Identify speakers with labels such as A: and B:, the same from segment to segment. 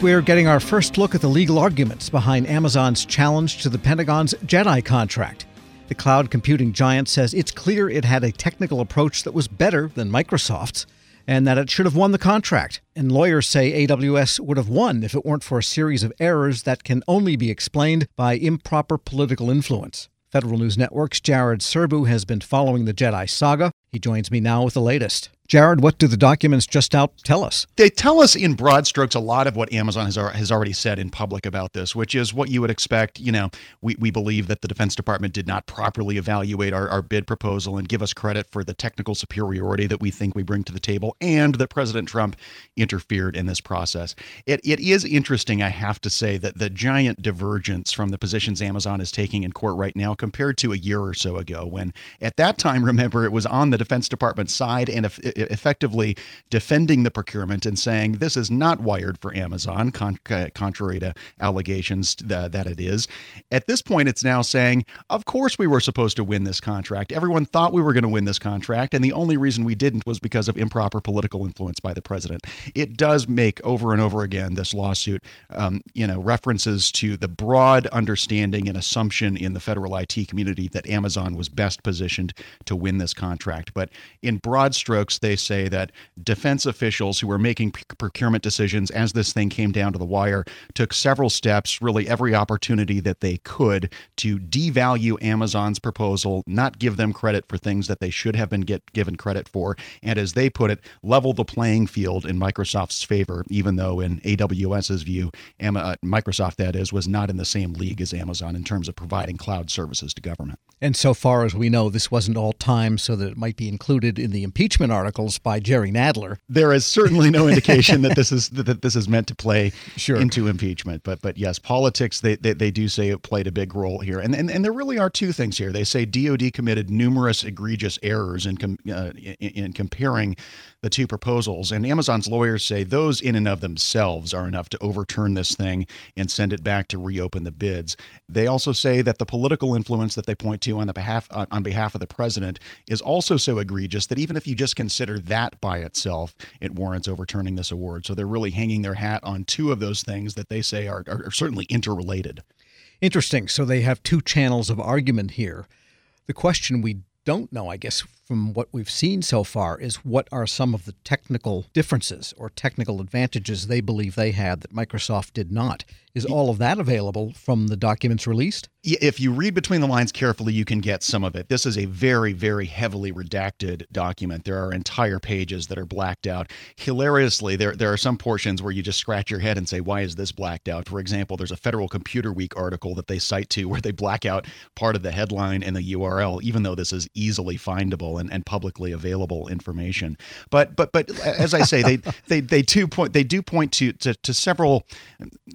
A: We're getting our first look at the legal arguments behind Amazon's challenge to the Pentagon's JEDI contract. The cloud computing giant says it's clear it had a technical approach that was better than Microsoft's and that it should have won the contract. And lawyers say AWS would have won if it weren't for a series of errors that can only be explained by improper political influence. Federal News Network's Jared Serbu has been following the JEDI saga. He joins me now with the latest. Jared, what do the documents just out tell us?
B: They tell us in broad strokes a lot of what Amazon has, has already said in public about this, which is what you would expect. You know, we, we believe that the Defense Department did not properly evaluate our, our bid proposal and give us credit for the technical superiority that we think we bring to the table, and that President Trump interfered in this process. It, it is interesting, I have to say, that the giant divergence from the positions Amazon is taking in court right now compared to a year or so ago, when at that time, remember, it was on the Defense Department side and if, effectively defending the procurement and saying this is not wired for Amazon, con- contrary to allegations that, that it is. At this point, it's now saying, of course, we were supposed to win this contract. Everyone thought we were going to win this contract, and the only reason we didn't was because of improper political influence by the president. It does make over and over again this lawsuit, um, you know, references to the broad understanding and assumption in the federal IT community that Amazon was best positioned to win this contract. But in broad strokes, they say that defense officials who were making procurement decisions as this thing came down to the wire took several steps, really every opportunity that they could to devalue Amazon's proposal, not give them credit for things that they should have been get given credit for, and as they put it, level the playing field in Microsoft's favor, even though in AWS's view, uh, Microsoft that is was not in the same league as Amazon in terms of providing cloud services to government.
A: And so far as we know, this wasn't all time so that it might be included in the impeachment articles by Jerry Nadler.
B: There is certainly no indication that this is that this is meant to play sure. into impeachment. But but yes, politics they, they, they do say it played a big role here. And, and and there really are two things here. They say DoD committed numerous egregious errors in com, uh, in, in comparing the two proposals. And Amazon's lawyers say those in and of themselves are enough to overturn this thing and send it back to reopen the bids. They also say that the political influence that they point to on the behalf on behalf of the president is also so egregious that even if you just consider that by itself, it warrants overturning this award. So they're really hanging their hat on two of those things that they say are, are, are certainly interrelated.
A: Interesting. So they have two channels of argument here. The question we don't know, I guess, from what we've seen so far, is what are some of the technical differences or technical advantages they believe they had that Microsoft did not? Is all of that available from the documents released?
B: If you read between the lines carefully, you can get some of it. This is a very, very heavily redacted document. There are entire pages that are blacked out. Hilariously, there, there are some portions where you just scratch your head and say, why is this blacked out? For example, there's a Federal Computer Week article that they cite to where they black out part of the headline and the URL, even though this is easily findable and, and publicly available information. But but but as I say, they they they do point they do point to to, to several.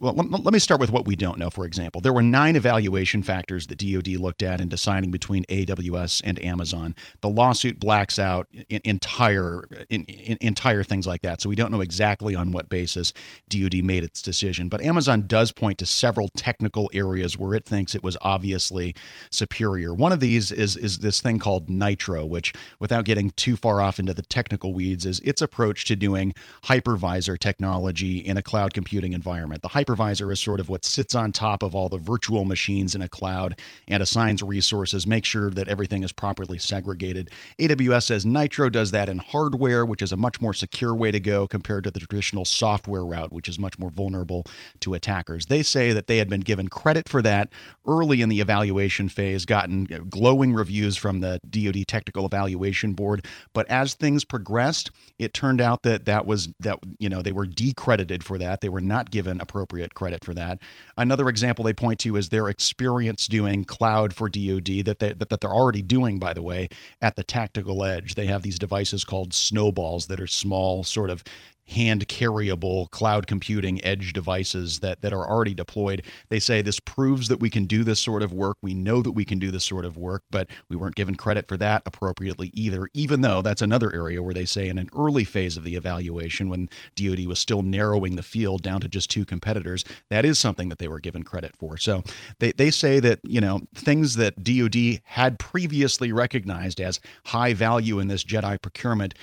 B: Well, let, let me start with what we don't know. For example, there were nine evaluation factors that DoD looked at in deciding between AWS and Amazon. The lawsuit blacks out entire in, in, entire things like that, so we don't know exactly on what basis DoD made its decision. But Amazon does point to several technical areas where it thinks it was obviously superior. One of these is is this thing called Nitro, which without getting too far off into the technical weeds, is its approach to doing hypervisor technology in a cloud computing environment. The hypervisor is sort of what sits on top of all the virtual machines in a cloud and assigns resources, make sure that everything is properly segregated. AWS says Nitro does that in hardware, which is a much more secure way to go compared to the traditional software route, which is much more vulnerable to attackers. They say that they had been given credit for that early in the evaluation phase, gotten glowing reviews from the DoD technical evaluation evaluation board. But as things progressed, it turned out that that was that you know they were decredited for that. They were not given appropriate credit for that. Another example they point to is their experience doing cloud for DoD that they, that, that they're already doing, by the way, at the tactical edge. They have these devices called snowballs that are small, sort of hand carryable cloud computing edge devices that, that are already deployed. They say this proves that we can do this sort of work. We know that we can do this sort of work, but we weren't given credit for that appropriately either, even though that's another area where they say in an early phase of the evaluation, when DoD was still narrowing the field down to just two competitors, that is something that they were given credit for. So they, they say that, you know, things that DoD had previously recognized as high value in this JEDI procurement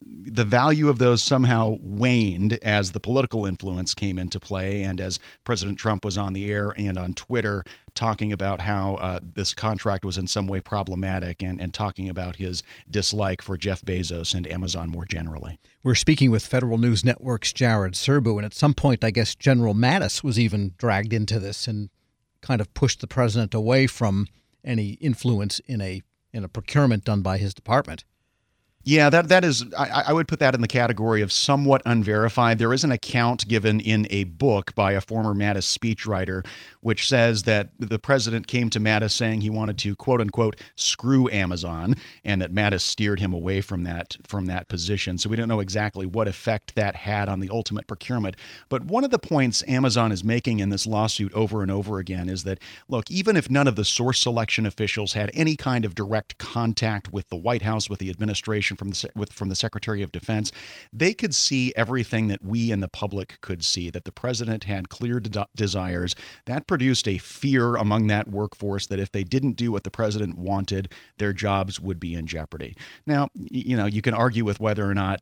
B: the value of those somehow waned as the political influence came into play and as President Trump was on the air and on Twitter talking about how uh, this contract was in some way problematic and, and talking about his dislike for Jeff Bezos and Amazon more generally.
A: We're speaking with Federal News Network's Jared Serbu, and at some point, I guess General Mattis was even dragged into this and kind of pushed the president away from any influence in a in a procurement done by his department.
B: Yeah, that that is. I, I, would put that in the category of somewhat unverified. There is an account given in a book by a former Mattis speechwriter, which says that the president came to Mattis saying he wanted to quote unquote screw Amazon, and that Mattis steered him away from that from that position. So we don't know exactly what effect that had on the ultimate procurement. But one of the points Amazon is making in this lawsuit over and over again is that look, even if none of the source selection officials had any kind of direct contact with the White House, with the administration from the with, from the Secretary of Defense, they could see everything that we and the public could see. That the president had clear de- desires. That produced a fear among that workforce that if they didn't do what the president wanted, their jobs would be in jeopardy. Now, you know, you can argue with whether or not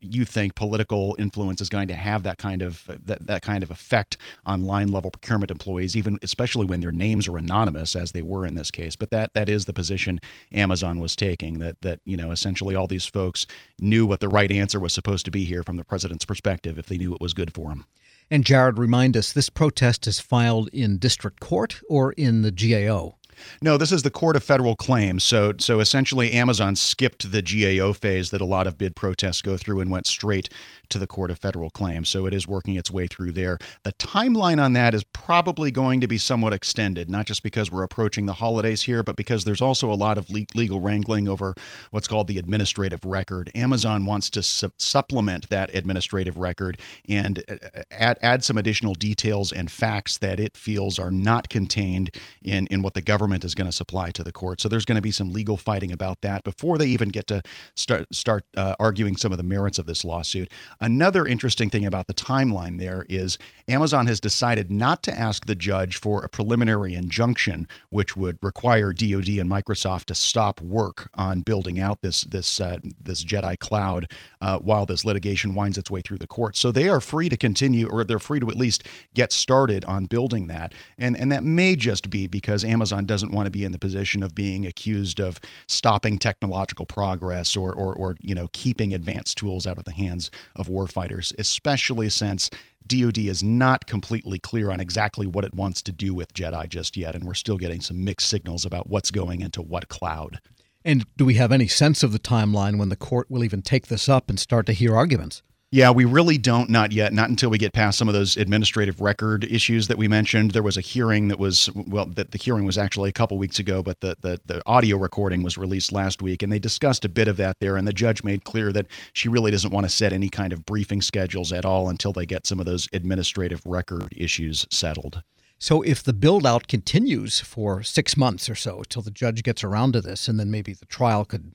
B: you think political influence is going to have that kind of that, that kind of effect on line level procurement employees, even especially when their names are anonymous, as they were in this case. But that that is the position Amazon was taking. That that you know essentially all these folks knew what the right answer was supposed to be here from the president's perspective if they knew it was good for them.
A: And Jared, remind us this protest is filed in district court or in the GAO?
B: No, this is the Court of Federal Claims. So, so essentially, Amazon skipped the GAO phase that a lot of bid protests go through and went straight to the Court of Federal Claims. So it is working its way through there. The timeline on that is probably going to be somewhat extended, not just because we're approaching the holidays here, but because there's also a lot of legal wrangling over what's called the administrative record. Amazon wants to su- supplement that administrative record and uh, uh, add, add some additional details and facts that it feels are not contained in, in what the government government is going to supply to the court. So there's going to be some legal fighting about that before they even get to start start uh, arguing some of the merits of this lawsuit. Another interesting thing about the timeline there is Amazon has decided not to ask the judge for a preliminary injunction, which would require DoD and Microsoft to stop work on building out this this uh, this Jedi cloud uh, while this litigation winds its way through the courts. So they are free to continue, or they're free to at least get started on building that, and and that may just be because Amazon does doesn't want to be in the position of being accused of stopping technological progress or, or, or you know, keeping advanced tools out of the hands of warfighters, especially since DoD is not completely clear on exactly what it wants to do with Jedi just yet, and we're still getting some mixed signals about what's going into what cloud.
A: And do we have any sense of the timeline when the court will even take this up and start to hear arguments?
B: Yeah, we really don't, not yet, not until we get past some of those administrative record issues that we mentioned. There was a hearing that was, well, that the hearing was actually a couple weeks ago, but the, the, the audio recording was released last week, and they discussed a bit of that there. And the judge made clear that she really doesn't want to set any kind of briefing schedules at all until they get some of those administrative record issues settled.
A: So, if the build out continues for six months or so till the judge gets around to this, and then maybe the trial could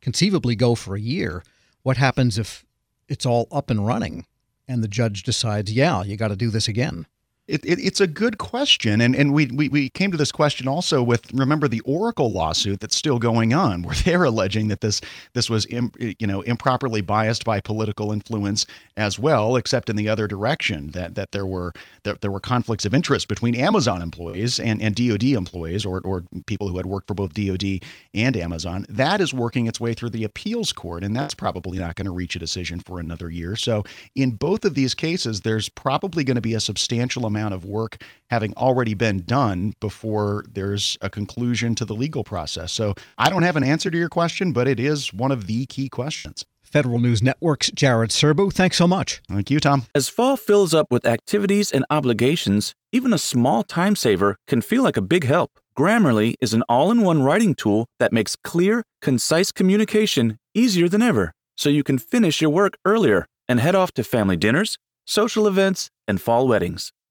A: conceivably go for a year, what happens if it's all up and running and the judge decides, yeah, you got to do this again?
B: It, it, it's a good question, and and we, we we came to this question also with remember the Oracle lawsuit that's still going on, where they're alleging that this this was Im, you know improperly biased by political influence as well, except in the other direction that that there were that there were conflicts of interest between Amazon employees and and DoD employees or or people who had worked for both DoD and Amazon. That is working its way through the appeals court, and that's probably not going to reach a decision for another year. So in both of these cases, there's probably going to be a substantial amount of work having already been done before there's a conclusion to the legal process. So I don't have an answer to your question, but it is one of the key questions.
A: Federal News Network's Jared Serbu, thanks so much.
B: Thank you, Tom.
C: As fall fills up with activities and obligations, even a small time saver can feel like a big help. Grammarly is an all in one writing tool that makes clear, concise communication easier than ever, so you can finish your work earlier and head off to family dinners, social events, and fall weddings.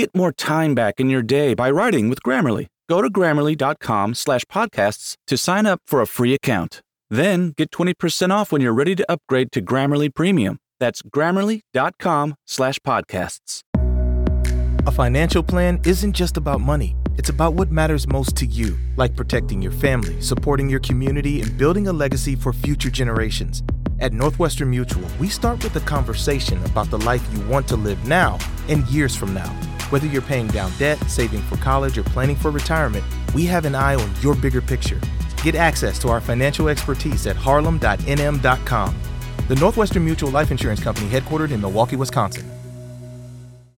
C: Get more time back in your day by writing with Grammarly. Go to grammarly.com slash podcasts to sign up for a free account. Then get 20% off when you're ready to upgrade to Grammarly Premium. That's grammarly.com slash podcasts.
D: A financial plan isn't just about money. It's about what matters most to you, like protecting your family, supporting your community, and building a legacy for future generations. At Northwestern Mutual, we start with a conversation about the life you want to live now and years from now. Whether you're paying down debt, saving for college, or planning for retirement, we have an eye on your bigger picture. Get access to our financial expertise at harlem.nm.com. The Northwestern Mutual Life Insurance Company, headquartered in Milwaukee, Wisconsin.